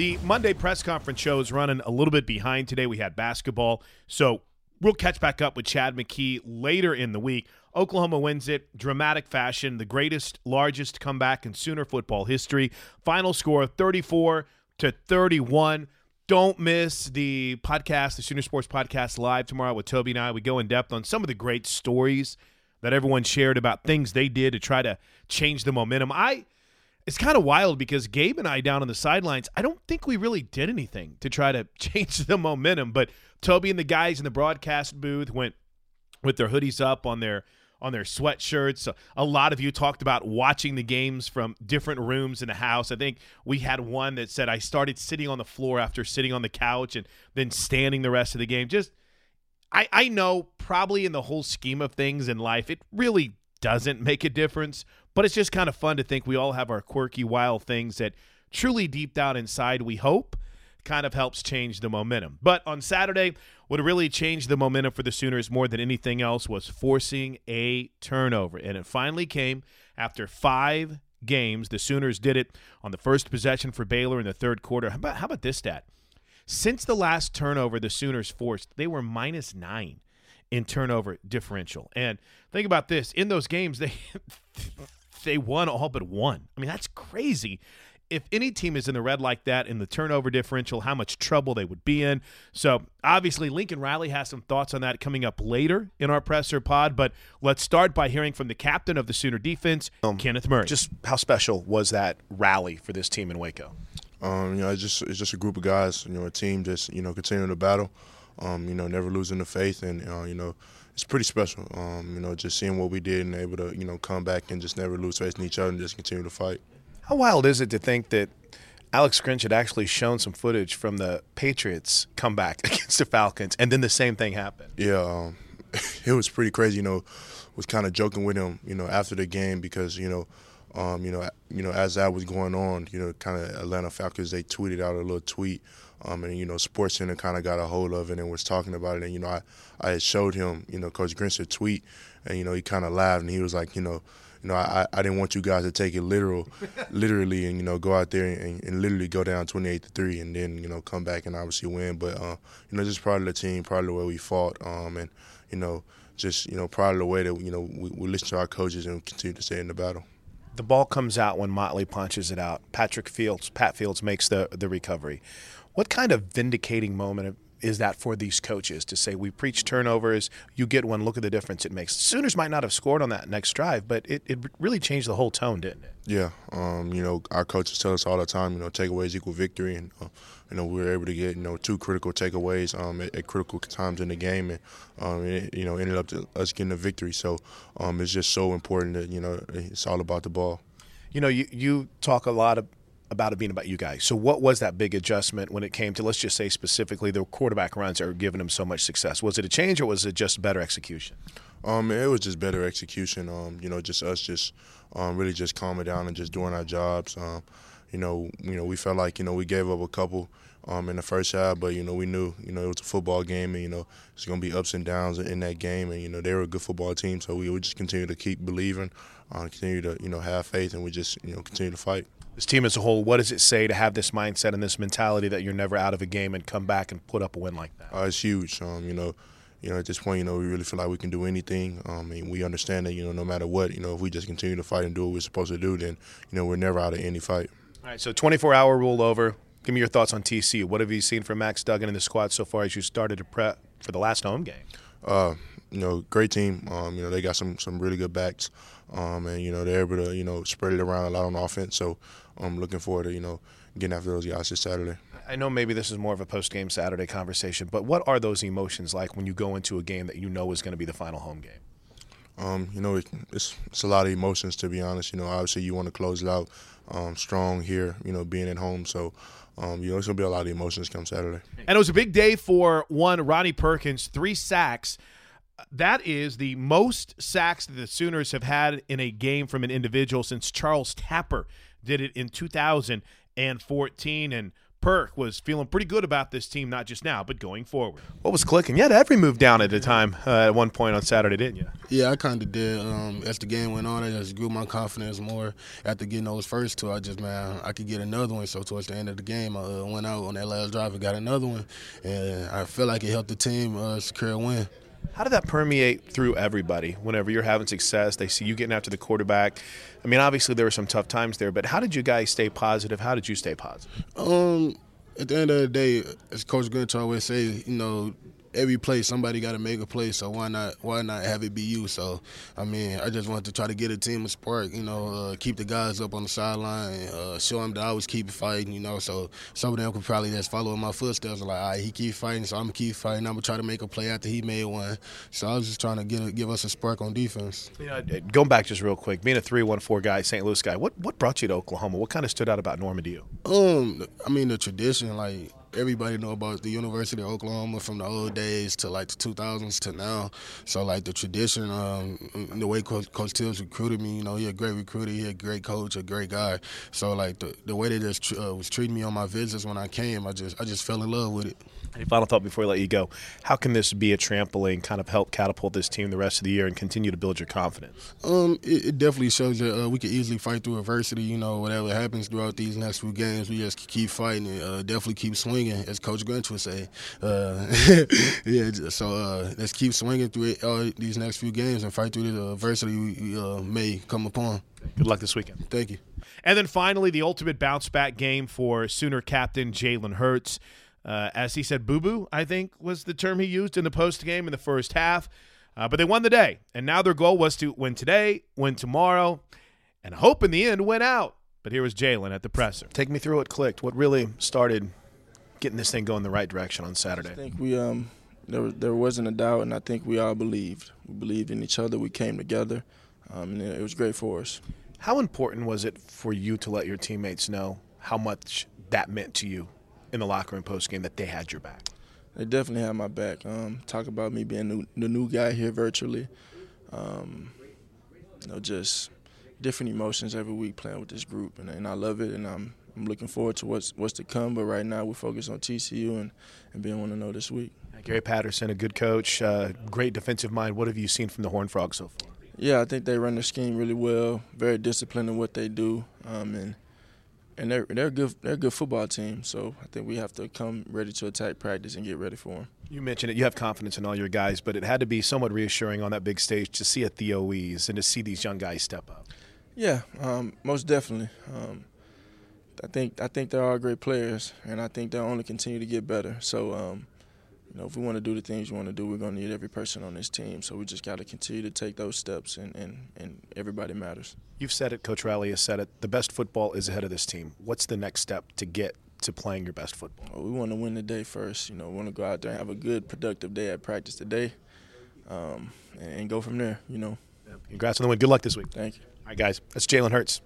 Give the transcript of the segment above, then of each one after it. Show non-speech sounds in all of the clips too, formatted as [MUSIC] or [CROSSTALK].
the Monday press conference show is running a little bit behind today. We had basketball, so we'll catch back up with Chad McKee later in the week. Oklahoma wins it, dramatic fashion, the greatest, largest comeback in Sooner football history. Final score 34 to 31. Don't miss the podcast, the Sooner Sports Podcast live tomorrow with Toby and I. We go in depth on some of the great stories that everyone shared about things they did to try to change the momentum. I it's kind of wild because Gabe and I down on the sidelines, I don't think we really did anything to try to [LAUGHS] change the momentum. But Toby and the guys in the broadcast booth went with their hoodies up on their on their sweatshirts. A lot of you talked about watching the games from different rooms in the house. I think we had one that said I started sitting on the floor after sitting on the couch and then standing the rest of the game. Just I I know probably in the whole scheme of things in life, it really doesn't make a difference. But it's just kind of fun to think we all have our quirky, wild things that truly deep down inside we hope kind of helps change the momentum. But on Saturday, what really changed the momentum for the Sooners more than anything else was forcing a turnover. And it finally came after five games. The Sooners did it on the first possession for Baylor in the third quarter. How about, how about this stat? Since the last turnover the Sooners forced, they were minus nine in turnover differential. And think about this: in those games, they [LAUGHS] they won all but one. I mean, that's crazy. If any team is in the red like that in the turnover differential, how much trouble they would be in. So, obviously, Lincoln Riley has some thoughts on that coming up later in our presser pod. But let's start by hearing from the captain of the Sooner defense, um, Kenneth Murray. Just how special was that rally for this team in Waco? Um, you know, it's just it's just a group of guys, you know, a team just you know continuing to battle, um, you know, never losing the faith, and uh, you know it's pretty special. Um, you know, just seeing what we did and able to, you know, come back and just never lose faith in each other and just continue to fight. How wild is it to think that Alex Grinch had actually shown some footage from the Patriots comeback [LAUGHS] against the Falcons, and then the same thing happened? Yeah, um, [LAUGHS] it was pretty crazy. You know, was kind of joking with him, you know, after the game because you know. Um, you know, you know, as that was going on, you know, kind of Atlanta Falcons, they tweeted out a little tweet um, and you know, Sports Center kind of got a hold of it and was talking about it. And you know, I I showed him, you know, Coach Grinch tweet, and you know, he kind of laughed and he was like, you know, you know, I, I didn't want you guys to take it literal, literally, and you know, go out there and, and literally go down 28 to three, and then you know, come back and obviously win. But uh, you know, just proud of the team, proud of the way we fought, um, and you know, just you know, proud of the way that you know we, we listen to our coaches and continue to stay in the battle the ball comes out when Motley punches it out. Patrick Fields, Pat Fields makes the the recovery. What kind of vindicating moment is that for these coaches to say we preach turnovers, you get one, look at the difference it makes. Sooners might not have scored on that next drive, but it, it really changed the whole tone, didn't it? Yeah, um, you know, our coaches tell us all the time, you know, takeaways equal victory, and uh, you know we were able to get you know two critical takeaways um, at, at, critical times in the game, and um, it, you know ended up us getting a victory. So um, it's just so important that you know it's all about the ball. You know, you you talk a lot of, about it being about you guys. So what was that big adjustment when it came to let's just say specifically the quarterback runs that are giving them so much success? Was it a change or was it just better execution? Um, it was just better execution. Um, you know, just us just um, really just calming down and just doing our jobs. Um, you know, you know, we felt like you know we gave up a couple um, in the first half, but you know we knew you know it was a football game and you know it's going to be ups and downs in that game, and you know they were a good football team, so we would just continue to keep believing, uh, continue to you know have faith, and we just you know continue to fight this team as a whole, what does it say to have this mindset and this mentality that you're never out of a game and come back and put up a win like that? Uh, it's huge. Um, you know, you know, at this point, you know, we really feel like we can do anything. Um, and we understand that, you know, no matter what, you know, if we just continue to fight and do what we're supposed to do, then, you know, we're never out of any fight. All right, so 24 hour rule over. Give me your thoughts on TC. What have you seen from Max Duggan and the squad so far as you started to prep for the last home game? Uh, you know, great team. Um, you know, they got some some really good backs, um, and you know they're able to you know spread it around a lot on offense. So I'm looking forward to you know getting after those guys this Saturday. I know maybe this is more of a post game Saturday conversation, but what are those emotions like when you go into a game that you know is going to be the final home game? Um, you know, it, it's it's a lot of emotions to be honest. You know, obviously you want to close it out um, strong here. You know, being at home, so. Um, you know, it's gonna be a lot of emotions come Saturday. And it was a big day for one Ronnie Perkins, three sacks that is the most sacks that the Sooners have had in a game from an individual since Charles Tapper did it in 2014. And Perk was feeling pretty good about this team, not just now, but going forward. What was clicking? You had every move down at a time uh, at one point on Saturday, didn't you? Yeah, I kind of did. Um, as the game went on, I just grew my confidence more. After getting those first two, I just, man, I could get another one. So towards the end of the game, I uh, went out on that last drive and got another one. And I feel like it helped the team uh, secure a win. How did that permeate through everybody whenever you're having success? They see you getting after the quarterback. I mean, obviously there were some tough times there, but how did you guys stay positive? How did you stay positive? Um, at the end of the day, as Coach Grinch always say, you know, every play somebody got to make a play, so why not why not have it be you? So I mean, I just wanted to try to get a team a spark, you know, uh, keep the guys up on the sideline, uh, show them that I always keep fighting, you know. So some of them could probably just follow in my footsteps, like, all right, he keep fighting, so I'm gonna keep fighting. I'm gonna try to make a play after he made one. So I was just trying to get give us a spark on defense. You know, going back just real quick, being a three one four guy, St. Louis guy, what what brought you to Oklahoma? What kind of stood out about Norman to you? Um, I mean the tradition, like everybody know about the University of Oklahoma from the old days to like the 2000s to now. So like the tradition, um, the way Coach, coach Tibbs recruited me, you know, he a great recruiter, he a great coach, a great guy. So like the the way they just uh, was treating me on my visits when I came, I just I just fell in love with it. Any final thought before I let you go? How can this be a trampoline, kind of help catapult this team the rest of the year and continue to build your confidence? Um, it, it definitely shows that uh, we can easily fight through adversity. You know, whatever happens throughout these next few games, we just keep fighting and uh, definitely keep swinging, as Coach Grinch would say. Uh, [LAUGHS] yeah, so uh, let's keep swinging through it, all these next few games and fight through the adversity we uh, may come upon. Good luck this weekend. Thank you. And then finally, the ultimate bounce back game for Sooner captain Jalen Hurts. Uh, as he said, boo boo, I think was the term he used in the post game in the first half. Uh, but they won the day, and now their goal was to win today, win tomorrow, and hope in the end win out. But here was Jalen at the presser. Take me through what clicked. What really started getting this thing going the right direction on Saturday? I think we um there there wasn't a doubt, and I think we all believed. We believed in each other. We came together, um, and it was great for us. How important was it for you to let your teammates know how much that meant to you in the locker room post game that they had your back? They definitely had my back. Um, talk about me being new, the new guy here virtually. Um, you know, just different emotions every week playing with this group, and, and I love it, and I'm I'm looking forward to what's what's to come. But right now, we're focused on TCU and, and being one to know this week. Gary Patterson, a good coach, uh, great defensive mind. What have you seen from the Horned Frogs so far? Yeah, I think they run their scheme really well. Very disciplined in what they do, um, and and they're they're good they're a good football team. So I think we have to come ready to attack practice and get ready for them. You mentioned it. You have confidence in all your guys, but it had to be somewhat reassuring on that big stage to see a Theo Wease and to see these young guys step up. Yeah, um, most definitely. Um, I think I think they're all great players, and I think they'll only continue to get better. So, um, you know, if we want to do the things we want to do, we're going to need every person on this team. So we just got to continue to take those steps, and, and, and everybody matters. You've said it, Coach Riley has said it. The best football is ahead of this team. What's the next step to get to playing your best football? Well, we want to win the day first. You know, we want to go out there and have a good, productive day at practice today, um, and, and, go from there. You know. Congrats on the win. Good luck this week. Thank you. All right, guys. That's Jalen Hurts.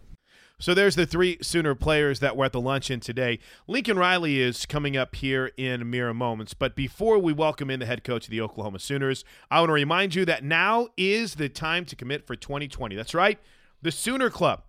So there's the three Sooner players that were at the luncheon today. Lincoln Riley is coming up here in mere moments. But before we welcome in the head coach of the Oklahoma Sooners, I want to remind you that now is the time to commit for 2020. That's right, the Sooner Club.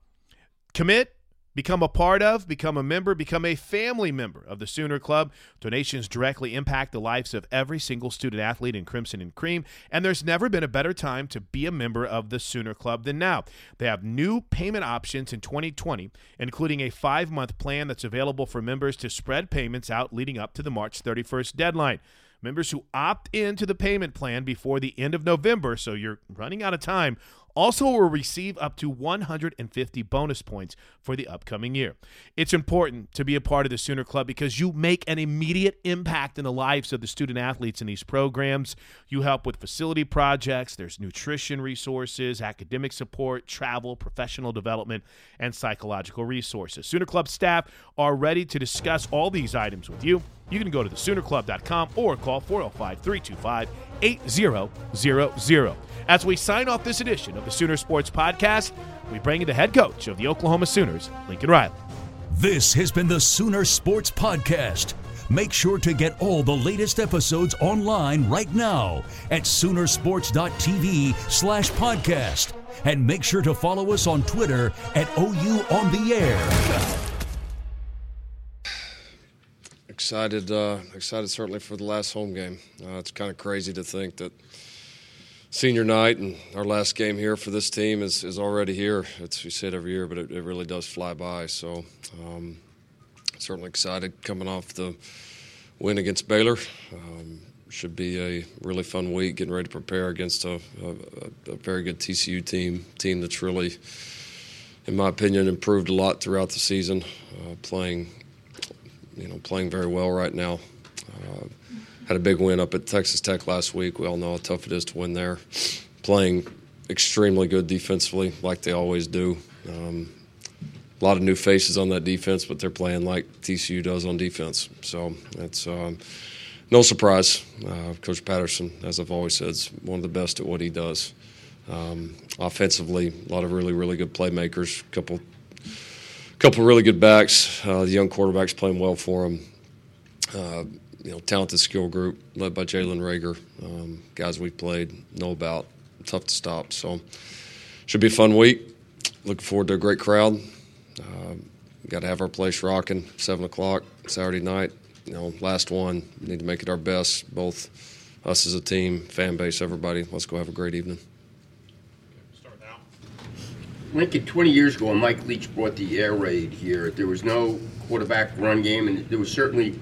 Commit Become a part of, become a member, become a family member of the Sooner Club. Donations directly impact the lives of every single student athlete in Crimson and Cream, and there's never been a better time to be a member of the Sooner Club than now. They have new payment options in 2020, including a five month plan that's available for members to spread payments out leading up to the March 31st deadline. Members who opt into the payment plan before the end of November, so you're running out of time, also will receive up to 150 bonus points for the upcoming year. It's important to be a part of the Sooner Club because you make an immediate impact in the lives of the student athletes in these programs. You help with facility projects, there's nutrition resources, academic support, travel, professional development, and psychological resources. Sooner Club staff are ready to discuss all these items with you. You can go to thesoonerclub.com or call 405 325 8000. As we sign off this edition of the Sooner Sports Podcast, we bring in the head coach of the Oklahoma Sooners, Lincoln Riley. This has been the Sooner Sports Podcast. Make sure to get all the latest episodes online right now at Soonersports.tv slash podcast. And make sure to follow us on Twitter at OU on the air. Excited, uh, excited certainly for the last home game. Uh, it's kind of crazy to think that senior night and our last game here for this team is, is already here. It's we say it every year, but it, it really does fly by. So um, certainly excited coming off the win against Baylor. Um, should be a really fun week, getting ready to prepare against a, a, a, very good TCU team, team that's really, in my opinion, improved a lot throughout the season, uh, playing, you know, playing very well right now. Uh, had a big win up at Texas Tech last week. We all know how tough it is to win there. Playing extremely good defensively, like they always do. Um, a lot of new faces on that defense, but they're playing like TCU does on defense. So it's um, no surprise. Uh, Coach Patterson, as I've always said, is one of the best at what he does. Um, offensively, a lot of really, really good playmakers. A couple, couple really good backs. Uh, the young quarterbacks playing well for them. Uh, you know, talented skill group led by Jalen Reagor. Um, guys we've played, know about, tough to stop. So, should be a fun week. Looking forward to a great crowd. Uh, Got to have our place rocking. Seven o'clock Saturday night. You know, last one. Need to make it our best. Both us as a team, fan base, everybody. Let's go have a great evening. Lincoln, 20 years ago, when Mike Leach brought the air raid here. There was no quarterback run game, and there was certainly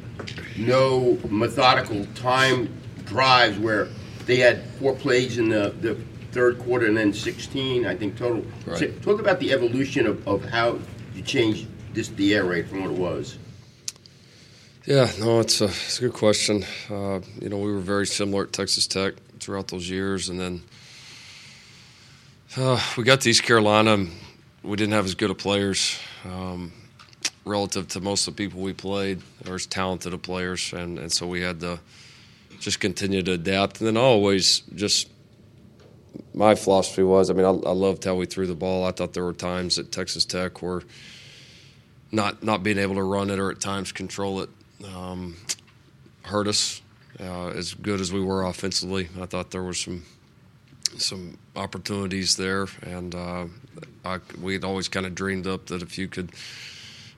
no methodical time drives where they had four plays in the, the third quarter and then 16, I think, total. Right. So talk about the evolution of, of how you changed this the air raid from what it was. Yeah, no, it's a, it's a good question. Uh, you know, we were very similar at Texas Tech throughout those years, and then uh, we got to East Carolina. We didn't have as good of players um, relative to most of the people we played, or as talented of players, and, and so we had to just continue to adapt. And then always just my philosophy was, I mean, I, I loved how we threw the ball. I thought there were times at Texas Tech where not not being able to run it or at times control it um, hurt us. Uh, as good as we were offensively, I thought there was some some opportunities there, and uh, I, we had always kind of dreamed up that if you could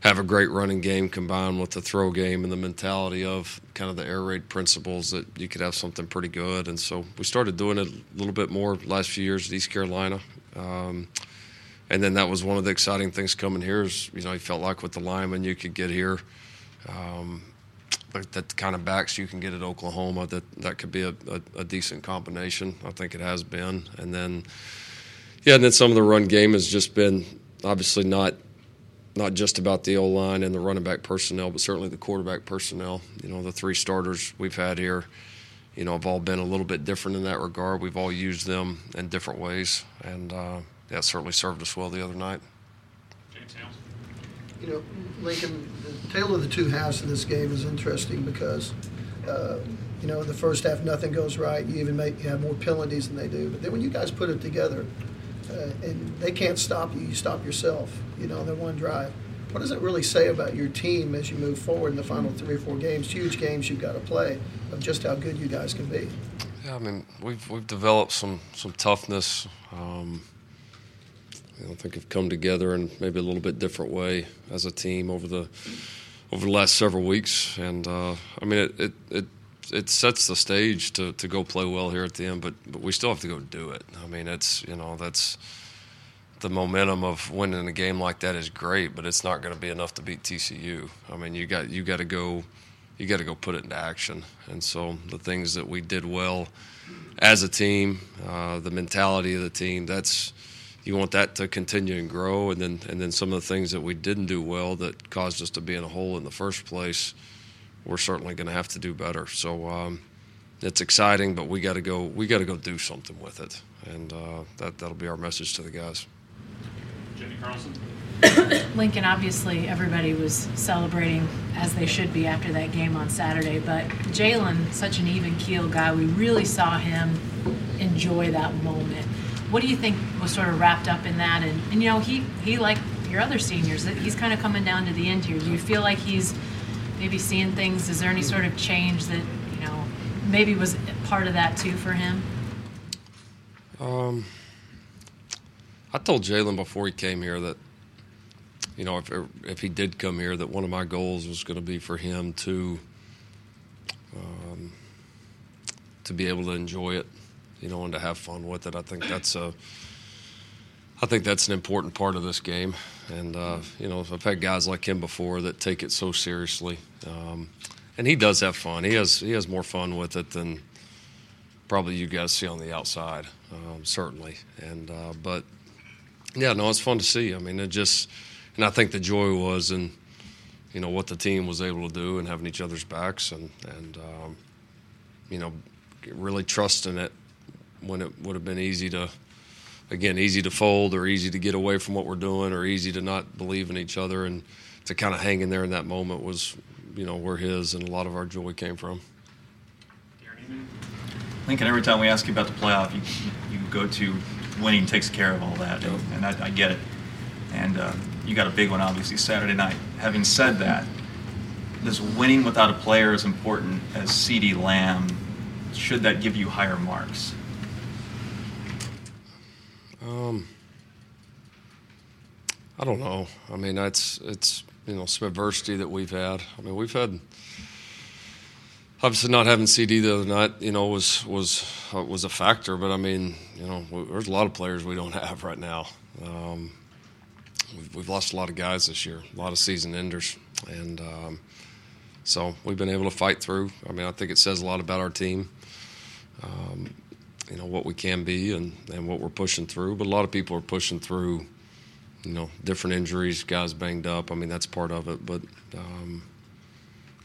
have a great running game combined with the throw game and the mentality of kind of the air raid principles, that you could have something pretty good. And so we started doing it a little bit more last few years at East Carolina. Um, and then that was one of the exciting things coming here is, you know, you felt like with the linemen you could get here. Um, that kind of backs you can get at Oklahoma, that that could be a, a, a, decent combination. I think it has been. And then, yeah, and then some of the run game has just been obviously not not just about the O line and the running back personnel, but certainly the quarterback personnel. You know, the three starters we've had here, you know, have all been a little bit different in that regard. We've all used them in different ways, and uh, that certainly served us well the other night. You know, Lincoln, the tale of the two halves of this game is interesting because, uh, you know, in the first half, nothing goes right. You even make you have more penalties than they do. But then when you guys put it together, uh, and they can't stop you, you stop yourself. You know, in one drive. What does it really say about your team as you move forward in the final three or four games, huge games you've got to play, of just how good you guys can be? Yeah, I mean, we've we've developed some some toughness. Um, I think have come together in maybe a little bit different way as a team over the over the last several weeks, and uh, I mean, it, it, it it sets the stage to, to go play well here at the end, but but we still have to go do it. I mean, it's you know that's the momentum of winning a game like that is great, but it's not going to be enough to beat TCU. I mean, you got you got to go you got to go put it into action, and so the things that we did well as a team, uh, the mentality of the team, that's you want that to continue and grow, and then and then some of the things that we didn't do well that caused us to be in a hole in the first place we're certainly going to have to do better. So um, it's exciting, but we got to go. We got to go do something with it, and uh, that that'll be our message to the guys. Jenni Carlson. [COUGHS] Lincoln, obviously, everybody was celebrating as they should be after that game on Saturday. But Jalen, such an even keel guy, we really saw him enjoy that moment. What do you think was sort of wrapped up in that? And, and you know, he he like your other seniors, he's kind of coming down to the end here. Do you feel like he's maybe seeing things? Is there any sort of change that you know maybe was part of that too for him? Um, I told Jalen before he came here that you know if if he did come here that one of my goals was going to be for him to um, to be able to enjoy it, you know, and to have fun with it. I think that's a I think that's an important part of this game. And, uh, you know, I've had guys like him before that take it so seriously. Um, and he does have fun. He has, he has more fun with it than probably you guys see on the outside, um, certainly. And, uh, but, yeah, no, it's fun to see. I mean, it just, and I think the joy was in, you know, what the team was able to do and having each other's backs and, and um, you know, really trusting it when it would have been easy to – again easy to fold or easy to get away from what we're doing or easy to not believe in each other. And to kind of hang in there in that moment was you know where his and a lot of our joy came from. Lincoln every time we ask you about the playoff you, you go to winning takes care of all that. Yep. and I, I, get it. And uh, you got a big one obviously saturday night. Having said that does winning without a player as important as CeeDee Lamb should that give you higher marks um, I don't know. I mean, that's it's you know some adversity that we've had. I mean, we've had obviously not having CeeDee the other night, you know, was was uh, was a factor. But I mean, you know, there's a lot of players we don't [LAUGHS] have right now. Um, we've, we've, lost a lot of guys this year, a lot of season enders, and um, so we've been able to fight through. I mean, I think it says a lot about our team. Um, you know what we can be and, and what we're pushing through. But a lot of people are pushing through, you know, different injuries, guys banged up. I mean, that's part of it. But um,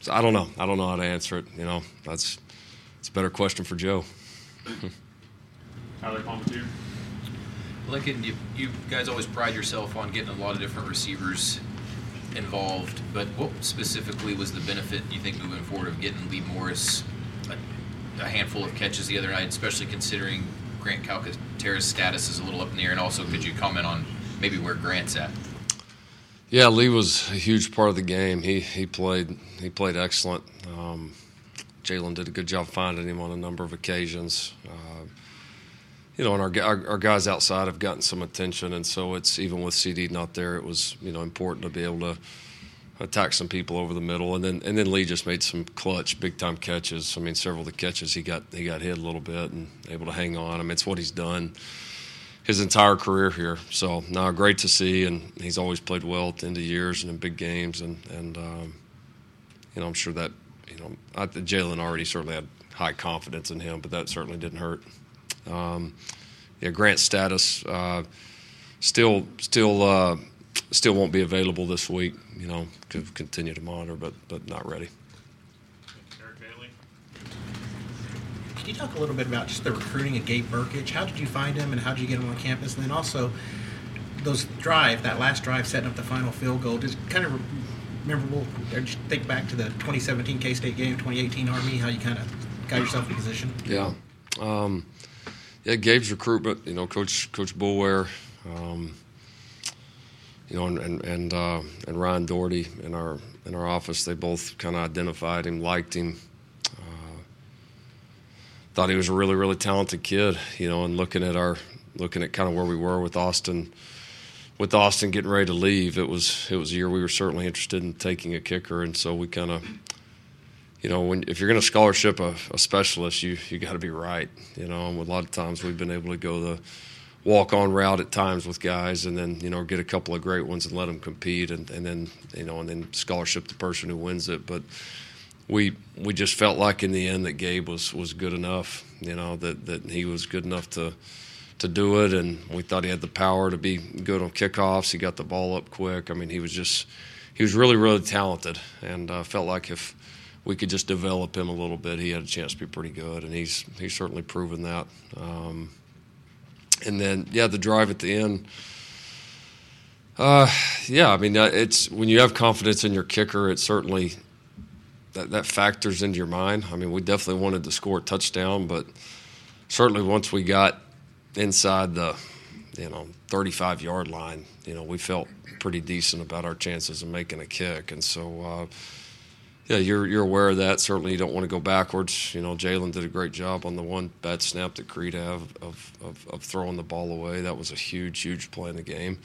so I don't know. I don't know how to answer it. You know, that's it's a better question for Joe. Tyler Palmateer. Lincoln, you, you guys always pride yourself on getting a lot of different receivers involved, but what specifically was the benefit you think moving forward of getting Lee Morris a handful of catches the other night, especially considering Grant Calcaterra's status is a little up in the air. And also, could you comment on maybe where Grant's at? Yeah, Lee was a huge part of the game. He he played he played excellent. Um, Jalen did a good job finding him on a number of occasions. Uh, you know, and our, our, our guys outside have gotten some attention, and so it's even with CeeDee not there, it was you know important to be able to attack some people over the middle, and then and then Lee just made some clutch, big time catches. I mean, several of the catches he got he got hit a little bit and able to hang on. I mean, it's what he's done his entire career here. So now great to see, and he's always played well at the end of years and in big games, and and um, you know I'm sure that you know I, Jalen already certainly had high confidence in him, but that certainly didn't hurt. Um, yeah, Grant's status uh, still still. Uh, still won't be available this week. You know, to continue to monitor, but but not ready. Eric Bailey. Can you talk a little bit about just the recruiting of Gabe Brkic? How did you find him, and how did you get him on campus? And then also, those drive, that last drive, setting up the final field goal, just kind of memorable. Just think back to the 2017 K State game, 2018 Army, how you kind of got yourself in position. Yeah, um, yeah. Gabe's recruitment, you know, Coach Coach Boulware, um, you know, and and and, uh, and Ryan Doherty in our in our office, they both kind of identified him, liked him. Uh, thought he was a really, really talented kid, you know, and looking at our, looking at kind of where we were with Austin, with Austin getting ready to leave, it was it was a year we were certainly interested in taking a kicker, and so we kind of, you know, when if you're going to scholarship a, a, specialist, you you got to be right, you know. And a lot of times we've been able to go the walk on route at times with guys, and then you know get a couple of great ones and let them compete, and, and then you know and then scholarship the person who wins it, but. We, we just felt like in the end that Gabe was, was good enough, you know, that, that he was good enough to, to do it, and we thought he had the power to be good on kickoffs. He got the ball up quick. I mean, he was just he was really really talented, and uh, felt like if we could just develop him a little bit, he had a chance to be pretty good, and he's he's certainly proven that. Um, and then yeah, the drive at the end. Uh, yeah, I mean, uh, it's when you have confidence in your kicker, it certainly that, that factors into your mind. I mean, we definitely wanted to score a touchdown, but certainly once we got inside the you know 35 yard line, you know we felt pretty decent about our chances of making a kick, and so. Uh, yeah, you're you're aware of that. Certainly, you don't want to go backwards. You know, Jalen did a great job on the one bad snap that Creed had of, of, of throwing the ball away. That was a huge, huge play in the game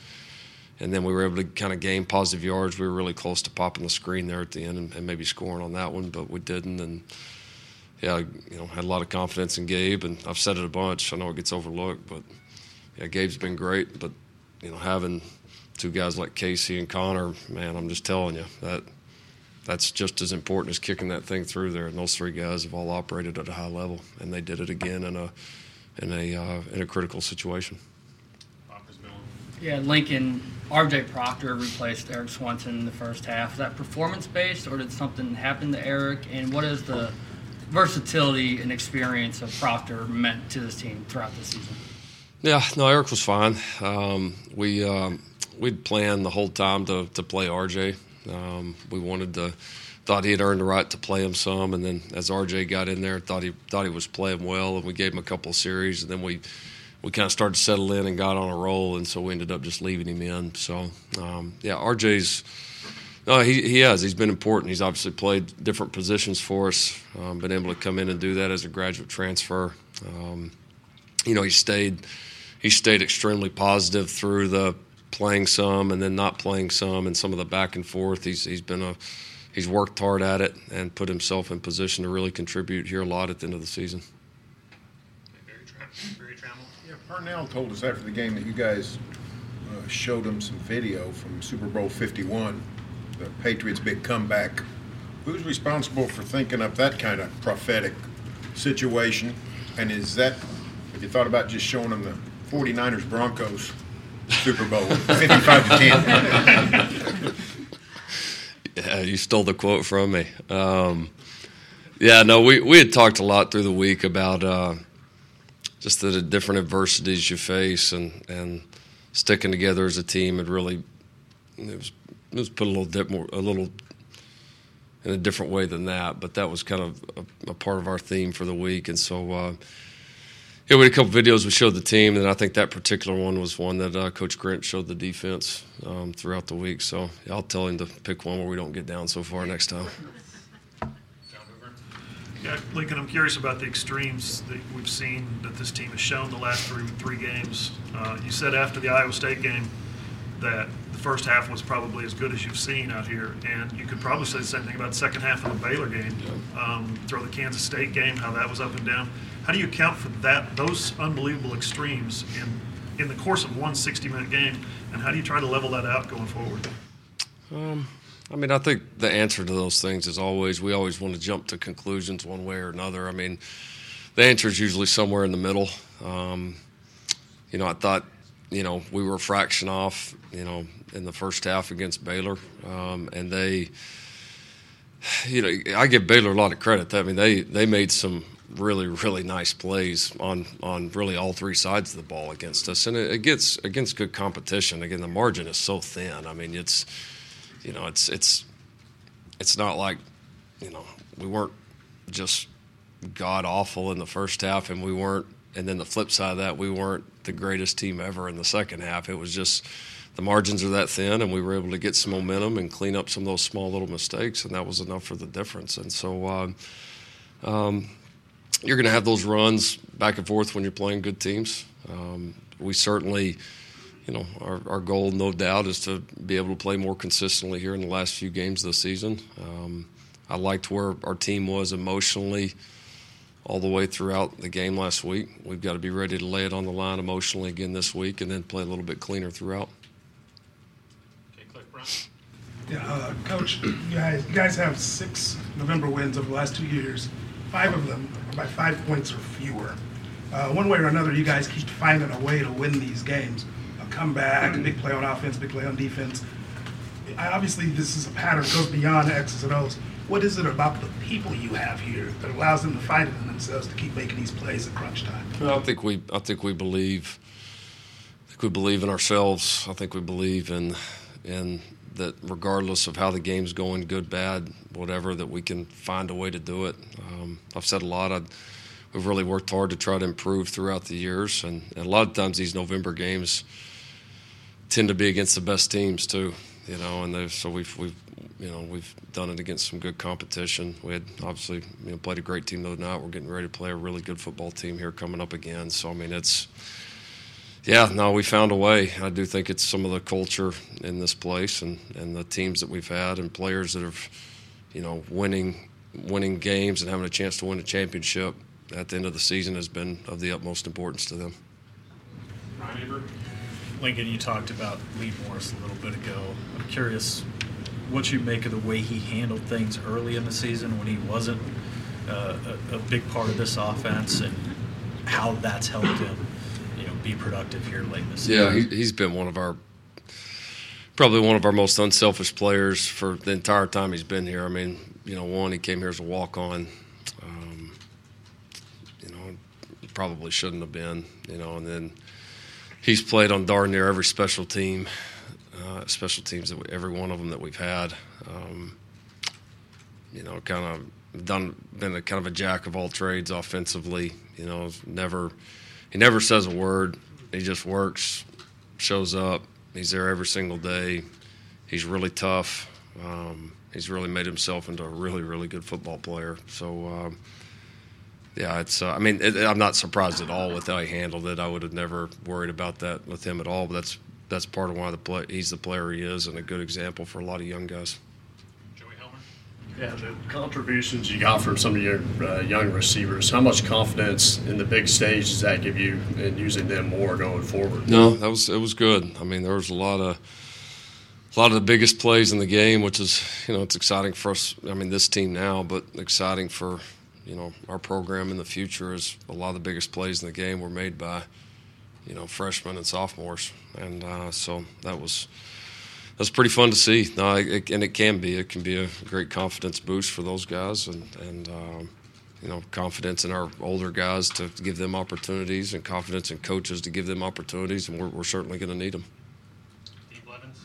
and then we were able to kind of gain positive yards. We were really close to popping the screen there at the end and, and, maybe scoring on that one, but we didn't. And yeah, you know, had a lot of confidence in Gabe, and I've said it a bunch. I know it gets overlooked, but yeah, Gabe's been great. But you know, having two guys like Casey and Connor, man, I'm just telling you that that's just as important as kicking that thing through there. And those three guys have all operated at a high level, and they did it again in a in a uh, in a critical situation. Yeah, Lincoln, RJ Proctor replaced Erik Swenson in the first half. Is that performance based, or did something happen to Erik? And what is the versatility and experience of Proctor meant to this team throughout the season? Yeah, no, Erik was fine. Um, we um, we'd planned the whole time to to play RJ. Um, we wanted to thought he had earned the right to play him some, and then as RJ got in there, thought he thought he was playing well, and we gave him a couple of series, and then we we kind of started to settle in and got on a roll, and so we ended up just leaving him in. So, um, yeah, RJ's. No, he, he has. He's been important. He's obviously played different positions for us. Um, been able to come in and do that as a graduate transfer. Um, you know, he stayed. He stayed extremely positive through the playing some and then not playing some, and some of the back and forth. He's he's been a he's worked hard at it and put himself in position to really contribute here a lot at the end of the season. Berry Tramel. Yeah, Parnell told us after the game that you guys uh, showed him some video from Super Bowl 51, the Patriots' big comeback. Who's responsible for thinking up that kind of prophetic situation? And is that, have you thought about just showing them the 49ers Broncos Super Bowl 55 to 10? yeah, you stole the quote from me. Um, yeah, no, we, we had talked a lot through the week about. Uh, just the different adversities you face and and sticking together as a team had really it was it was put a little bit more a little in a different way than that but that was kind of a, a part of our theme for the week and so uh, yeah, we had a couple videos we showed the team, and I think that particular one was one that uh, Coach Grinch showed the defense um, throughout the week. So yeah, I'll tell him to pick one where we don't get down so far next time. Yeah, Lincoln, I'm curious about the extremes that we've seen that this team has shown the last three three games. Uh, you said after the Iowa State game that the first half was probably as good as you've seen out here, and you could probably say the same thing about the second half of the Baylor game. Um, throw the Kansas State game, how that was up and down. How do you account for that those unbelievable extremes in in the course of one 60-minute game, and how do you try to level that out going forward? Um, I mean, I think the answer to those things is always we always want to jump to conclusions one way or another. I mean, the answer is usually somewhere in the middle. Um, you know, I thought you know, we were a fraction off, you know, in the first half against Baylor, um, and they, you know, I give Baylor a lot of credit. I mean, they they made some really really nice plays on on really all three sides of the ball against us, and it, it gets against good competition. Again, the margin is so thin. I mean, it's you know, it's it's it's not like you know we weren't just god awful in the first half, and we weren't. And then the flip side of that, we weren't the greatest team ever in the second half. It was just the margins are that thin, and we were able to get some momentum and clean up some of those small little mistakes, and that was enough for the difference. And so, um, um, you're going to have those runs back and forth when you're playing good teams. Um, we certainly, you know, our, our goal, no doubt, is to be able to play more consistently here in the last few games of the season. Um, I liked where our team was emotionally all the way throughout the game last week. We've got to be ready to lay it on the line emotionally again this week and then play a little bit cleaner throughout. Yeah, uh, Coach, [CLEARS THROAT] you guys, you guys have six November wins over the last two years. Five of them are by five points or fewer. Uh, one way or another, you guys keep finding a way to win these games. A comeback, a big play on offense, big play on defense. I, obviously, this is a pattern that goes beyond X's and O's. What is it about the people you have here that allows them to fight in themselves to keep making these plays at crunch time? Well, I think we, I think we believe, I think we believe in ourselves. I think we believe in, in that regardless of how the game's going, good, bad, whatever, that we can find a way to do it. Um, I've said a lot. i we've really worked hard to try to improve throughout the years, and, and, a lot of times these November games tend to be against the best teams too. You know, and so we've we've you know we've done it against some good competition. We had obviously you know played a great team the other night. We're getting ready to play a really good football team here coming up again. So I mean it's yeah, no, we found a way. I do think it's some of the culture in this place and, and the teams that we've had and players that have, you know, winning winning games and having a chance to win a championship at the end of the season has been of the utmost importance to them. Lincoln, you talked about Lee Morris a little bit ago. I'm curious what you make of the way he handled things early in the season when he wasn't uh, a, a big part of this offense and how that's helped him you know, be productive here late in the season. Yeah, he, has been one of our probably one of our most unselfish players for the entire time he's been here. I mean, you know, one he came here as a walk on. Um, you know, probably shouldn't have been. You know, and then he's played on darn near every special team, uh, special teams that we, every one of them that we've had. Um, you know, kind of done been a kind of a jack of all trades offensively. You know, never he never says a word. He just works, shows up. He's there every single day. He's really tough. Um, he's really made himself into a really, really good football player. So, um, yeah, it's. Uh, I mean, it, I'm not surprised at all with how he handled it. I would have never worried about that with him at all. But that's that's part of why the play, he's the player he is, and a good example for a lot of young guys. Joey Helmer? Yeah, the contributions you got from some of your uh, young receivers, how much confidence in the big stage does that give you in using them more going forward? No, that was it was good. I mean, there was a lot of a lot of the biggest plays in the game, which is you know it's exciting for us. I mean, this team now, but exciting for you know our program in the future is a lot of the biggest plays in the game were made by you know freshmen and sophomores, and uh, so that was that's pretty fun to see. No, it, and it can be. It can be a great confidence boost for those guys, and and um, you know, confidence in our older guys to give them opportunities, and confidence in coaches to give them opportunities, and we're, we're certainly going to need them. Steve Lettons?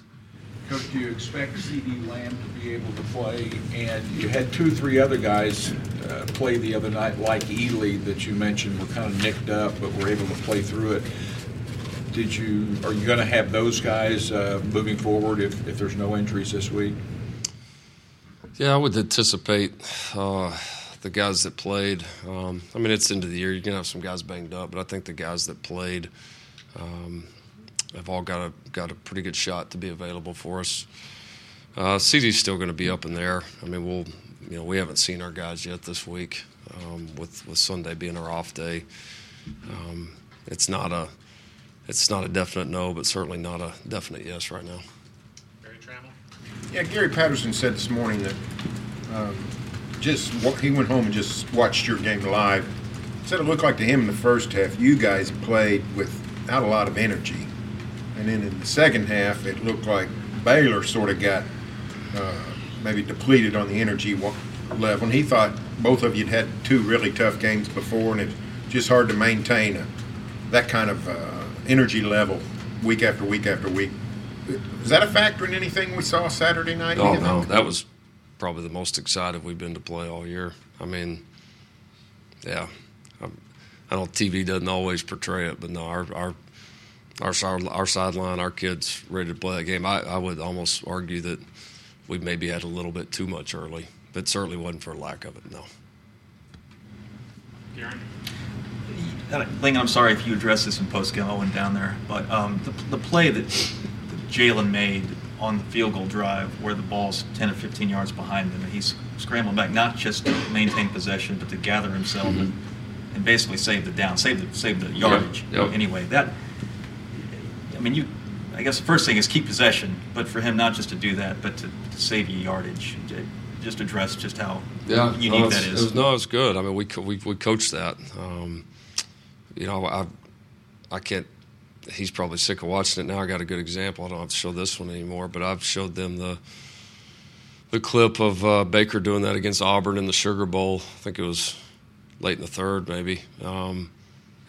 Coach, do you expect CeeDee Lamb to be able to play? And you had two, three other guys uh, play the other night, like Ealy, that you mentioned were kind of nicked up, but were able to play through it did you are you going to have those guys uh, moving forward if, if there's no injuries this week? Yeah, I would anticipate uh, the guys that played. Um, I mean, it's into the year. You're going to have some guys banged up, but I think the guys that played um, have all got a got a pretty good shot to be available for us. Uh, CeeDee's still going to be up in there. I mean, we'll you know we haven't seen our guys yet this week um, with with Sunday being our off day. Um, it's not a it's not a definite no, but certainly not a definite yes right now. Gary Tramel? Yeah, Gary Patterson said this morning that um, just he went home and just watched your game live. Said it looked like to him in the first half you guys played without a lot of energy. and then in the second half, it looked like Baylor sort of got uh, maybe depleted on the energy level. And he thought both of you'd had two really tough games before, and it's just hard to maintain a, that kind of uh, energy level week after week after week. Is that a factor in anything we saw Saturday night? Oh no, think? that was probably the most excited we've been to play all year. I mean, yeah, I'm, I know TV doesn't always portray it, but no, our our our our, our sideline, our kids ready to play that game. I, I would almost argue that we maybe had a little bit too much early, but certainly wasn't for lack of it. No. Lincoln, I'm sorry if you addressed this in postgame. I went down there, but um, the, the play that, that Jalen made on the field goal drive, where the ball's 10 or 15 yards behind him, and he's scrambling back, not just to maintain possession, but to gather himself and, and basically save the down, save the save the yardage. Yep. Anyway, that I mean, you. I guess the first thing is keep possession, but for him not just to do that, but to, to save you yardage. to Just address just how yeah, unique no, that is. It was, no, it's good. I mean, we we we coached that. Um, you know, I I can't. He's probably sick of watching it now. I got a good example. I don't have to show this one anymore, but I've showed them the the clip of uh, Baker doing that against Auburn in the Sugar Bowl. I think it was late in the third, maybe. Um,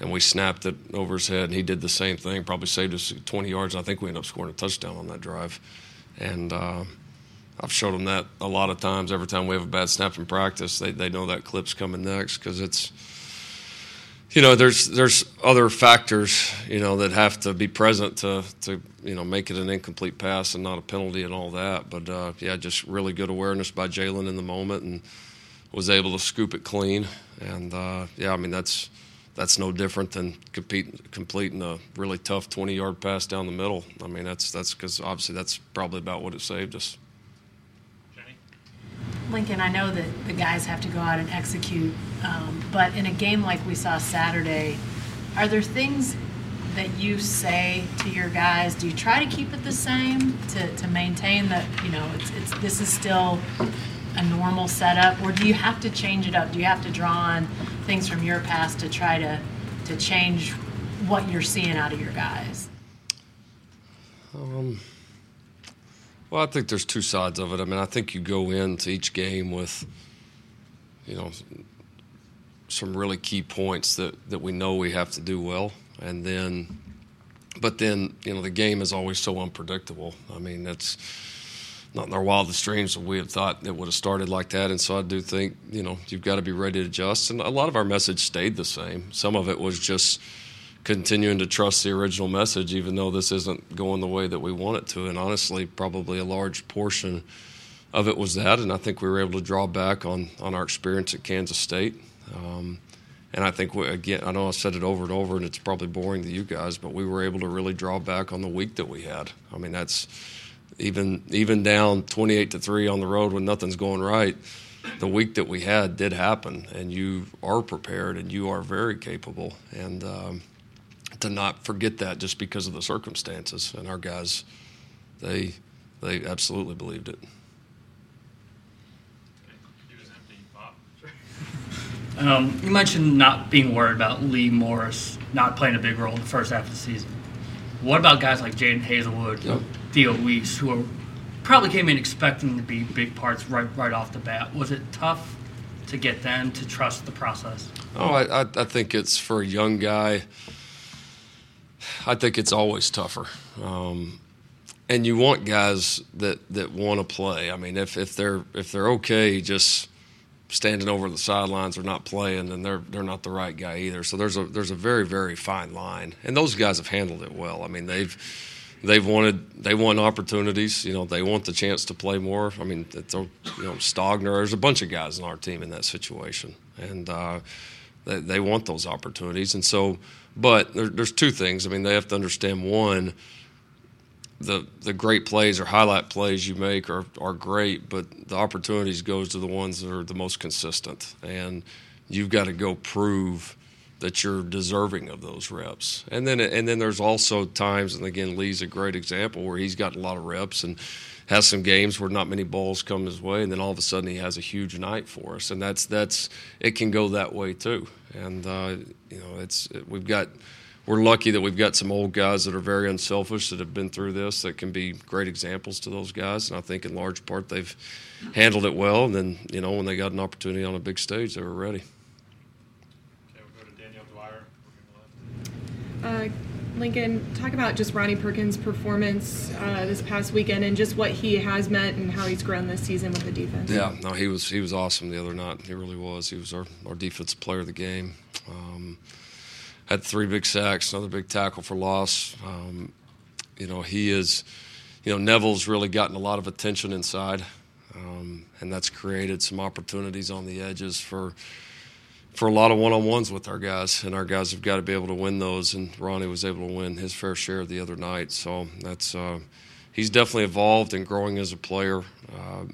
and we snapped it over his head, and he did the same thing. Probably saved us 20 yards. I think we ended up scoring a touchdown on that drive. And uh, I've showed them that a lot of times. Every time we have a bad snap in practice, they, they know that clip's coming next because it's, you know, there's there's other factors, you know, that have to be present to to you know make it an incomplete pass and not a penalty and all that. But uh, yeah, just really good awareness by Jalen in the moment and was able to scoop it clean. And uh, yeah, I mean that's that's no different than compete, completing a really tough 20 yard pass down the middle. I mean that's that's because obviously that's probably about what it saved us. Lincoln, I know that the guys have to go out and execute, um, but in a game like we saw Saturday, are there things that you say to your guys? Do you try to keep it the same to, to maintain that you know it's, it's this is still a normal setup, or do you have to change it up? Do you have to draw on things from your past to try to to change what you're seeing out of your guys? Um, well, I think there's two sides of it. I mean, I think you go into each game with, you know, some really key points that, that we know we have to do well. And then, but then, you know, the game is always so unpredictable. I mean, that's not in our wildest dreams that we had thought it would have started like that. And so I do think, you know, you've got to be ready to adjust. And a lot of our message stayed the same. Some of it was just continuing to trust the original message, even though this isn't going the way that we want it to. And honestly, probably a large portion of it was that. And I think we were able to draw back on, on our experience at Kansas State. Um, and I think, we, again, I know I said it over and over, and it's probably boring to you guys, but we were able to really draw back on the week that we had. I mean, that's even even down 28 to 3 on the road when nothing's going right. The week that we had did happen, and you are prepared and you are very capable. And, um, to not forget that just because of the circumstances. And our guys, they they absolutely believed it. Um, you mentioned not being worried about Lee Morris not playing a big role in the first half of the season. What about guys like Jadon Haselwood, Yep. Theo Wease, who are, probably came in expecting to be big parts right right off the bat? Was it tough to get them to trust the process? Oh, I, I, I think it's for a young guy. I think it's always tougher, um, and you want guys that, that want to play. I mean, if, if they're if they're okay just standing over the sidelines or not playing, then they're they're not the right guy either. So there's a there's a very very fine line, and those guys have handled it well. I mean, they've they've wanted they want opportunities. You know, they want the chance to play more. I mean, it's, you know, Stogner. There's a bunch of guys on our team in that situation, and uh, they they want those opportunities. And so, but there, there's two things. I mean, they have to understand one. The, the great plays or highlight plays you make are, are great, but the opportunities goes to the ones that are the most consistent, and you've got to go prove that you're deserving of those reps. And then and then there's also times, and again, Lee's a great example where he's got a lot of reps and has some games where not many balls come his way, and then all of a sudden he has a huge night for us, and that's that's it can go that way too. And uh, you know, it's we've got we're lucky that we've got some old guys that are very unselfish that have been through this that can be great examples to those guys. And I think in large part they've handled it well. And then, you know, when they got an opportunity on a big stage, they were ready. Okay, we'll go to Daniel Delire we're gonna left. Uh, Lincoln, talk about just Ronnie Perkins' performance uh, this past weekend and just what he has meant and how he's grown this season with the defense. Yeah, no, he was he was awesome the other night. He really was. He was our, our defensive player of the game. Um, had three big sacks, another big tackle for loss. Um, you know, he is. You know, Neville's really gotten a lot of attention inside, um, and that's created some opportunities on the edges for for a lot of one-on-ones with our guys, and our guys have got to be able to win those. And Ronnie was able to win his fair share the other night, so that's uh, he's definitely evolved and growing as a player. Uh,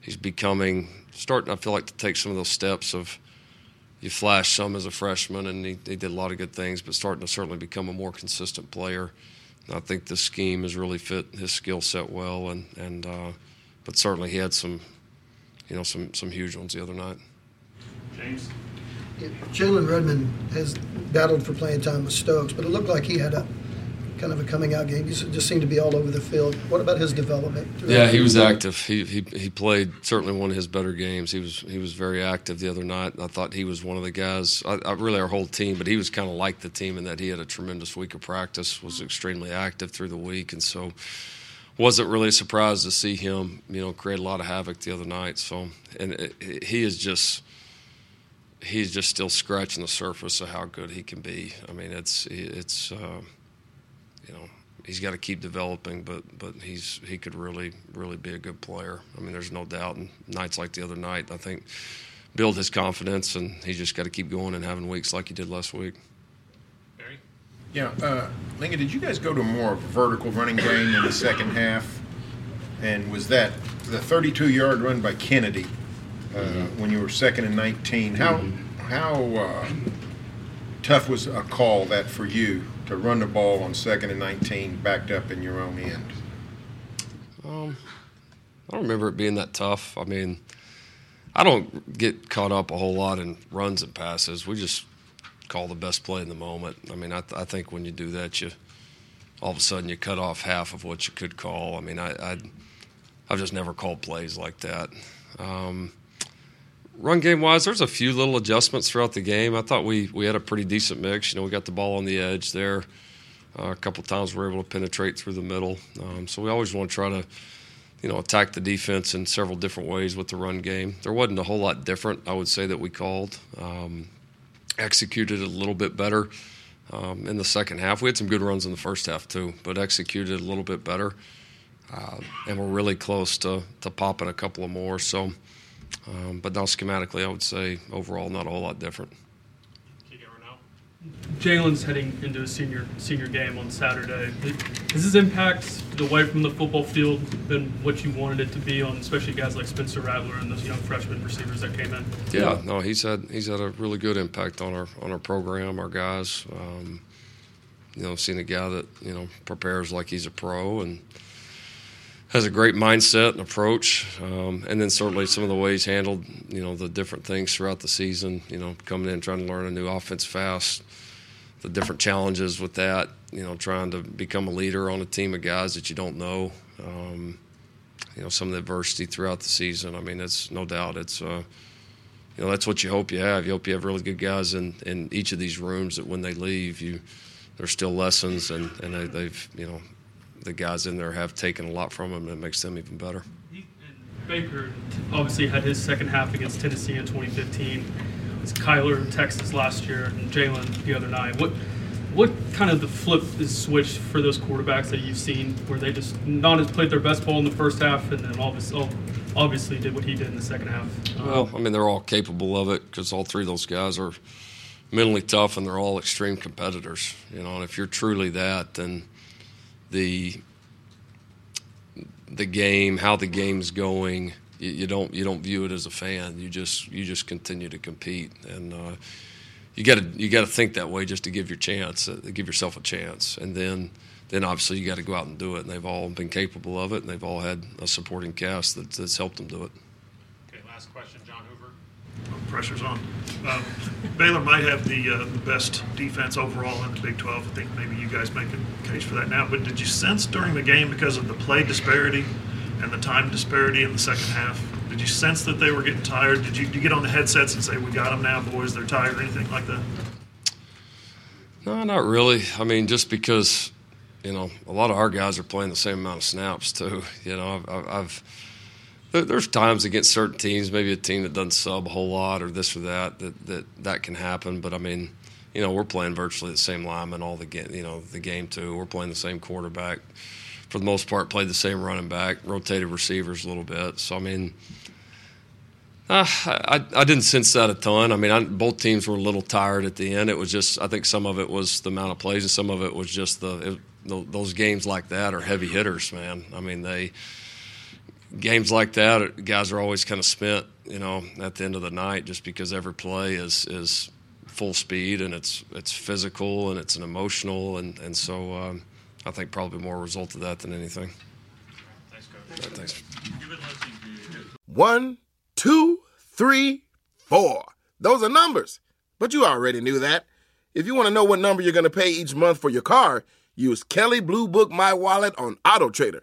he's becoming starting. I feel like to take some of those steps of you flash some as a freshman, and he, he did a lot of good things, but starting to certainly become a more consistent player. I think the scheme has really fit his skill set well, and and uh, but certainly he had some, you know, some some huge ones the other night. James. Jalen Redmond has battled for playing time with Stokes, but it looked like he had a kind of a coming out game. He just seemed to be all over the field. What about his development? Yeah, he was active. He, he he played certainly one of his better games. He was he was very active the other night. I thought he was one of the guys. I, I really our whole team, but he was kind of like the team in that he had a tremendous week of practice. Was extremely active through the week, and so wasn't really surprised to see him. You know, create a lot of havoc the other night. So and it, it, he is just he's just still scratching the surface of how good he can be. I mean, it's it's uh, you know he's got to keep developing, but but he's he could really really be a good player. I mean, there's no doubt. And nights like the other night, I think build his confidence, and he's just got to keep going and having weeks like he did last week. Yeah, uh, Lincoln, did you guys go to more vertical running game in the second half? And was that the 32-yard run by Kennedy uh, mm-hmm. when you were second and 19? How mm-hmm. how uh, tough was a call that for you to run the ball on second and 19 backed up in your own end? Um, I don't remember it being that tough. I mean, I don't get caught up a whole lot in runs and passes. We just call the best play in the moment. I mean, I, th- I think when you do that, you all of a sudden you cut off half of what you could call. I mean, I, I have just never called plays like that. Um, run game wise, there's a few little adjustments throughout the game. I thought we we had a pretty decent mix. You know, we got the ball on the edge there. Uh, a couple times we were able to penetrate through the middle. Um, so we always want to try to, you know, attack the defense in several different ways with the run game. There wasn't a whole lot different, I would say, that we called. Um, executed a little bit better um, in the second half. We had some good runs in the first half too, but executed a little bit better. Uh, and we're really close to, to popping a couple of more. So, um, but now schematically, I would say overall not a whole lot different. Jalen's heading into a senior senior game on Saturday. Has his impact away from the football field been what you wanted it to be on, especially guys like Spencer Rattler and those young freshman receivers that came in? Yeah, no, he's had he's had a really good impact on our on our program, our guys. Um, you know, seeing a guy that you know prepares like he's a pro and has a great mindset and approach, um, and then certainly some of the ways handled, you know, the different things throughout the season. You know, coming in trying to learn a new offense fast, the different challenges with that. You know, trying to become a leader on a team of guys that you don't know. Um, you know, some of the adversity throughout the season. I mean, it's no doubt it's. Uh, you know, that's what you hope you have. You hope you have really good guys in, in each of these rooms that when they leave, you there's still lessons and, and they, they've you know the guys in there have taken a lot from them, and it makes them even better. Baker obviously had his second half against Tennessee in 2015. It's Kyler in Texas last year and Jalen the other night. What what kind of the flip is switched for those quarterbacks that you've seen where they just not as played their best ball in the first half and then obviously, obviously did what he did in the second half? Uh, well, I mean, they're all capable of it because all three of those guys are mentally tough and they're all extreme competitors. You know, and if you're truly that, then – the the game, how the game's going. You, you, don't you don't view it as a fan. You just you just continue to compete, and uh, you got to you got to think that way just to give your chance, uh, give yourself a chance, and then then obviously you got to go out and do it. And they've all been capable of it, and they've all had a supporting cast that, that's helped them do it. Okay, last question, John Hoover. Pressure's on. Uh, Baylor might have the, uh, the best defense overall in the Big 12. I think maybe you guys make a case for that now. But did you sense during the game, because of the play disparity and the time disparity in the second half, did you sense that they were getting tired? Did you, did you get on the headsets and say, "We got them now, boys. They're tired," or anything like that? No, not really. I mean, just because you know a lot of our guys are playing the same amount of snaps too. You know, I've, I've there's times against certain teams, maybe a team that doesn't sub a whole lot or this or that, that that that can happen. But I mean, you know, we're playing virtually the same lineman all the game, you know, the game too. We're playing the same quarterback for the most part. Played the same running back, rotated receivers a little bit. So I mean. Uh, I, I didn't sense that a ton. I mean, I, both teams were a little tired at the end. It was just, I think some of it was the amount of plays, and some of it was just the, it, the those games like that are heavy hitters, man. I mean, they games like that, guys are always kind of spent, you know, at the end of the night, just because every play is is full speed and it's it's physical and it's an emotional, and and so um, I think probably more a result of that than anything. Thanks, coach. Right, thanks. One, two, three, four. Those are numbers, but you already knew that. If you want to know what number you're going to pay each month for your car, use Kelley Blue Book My Wallet on Auto Trader.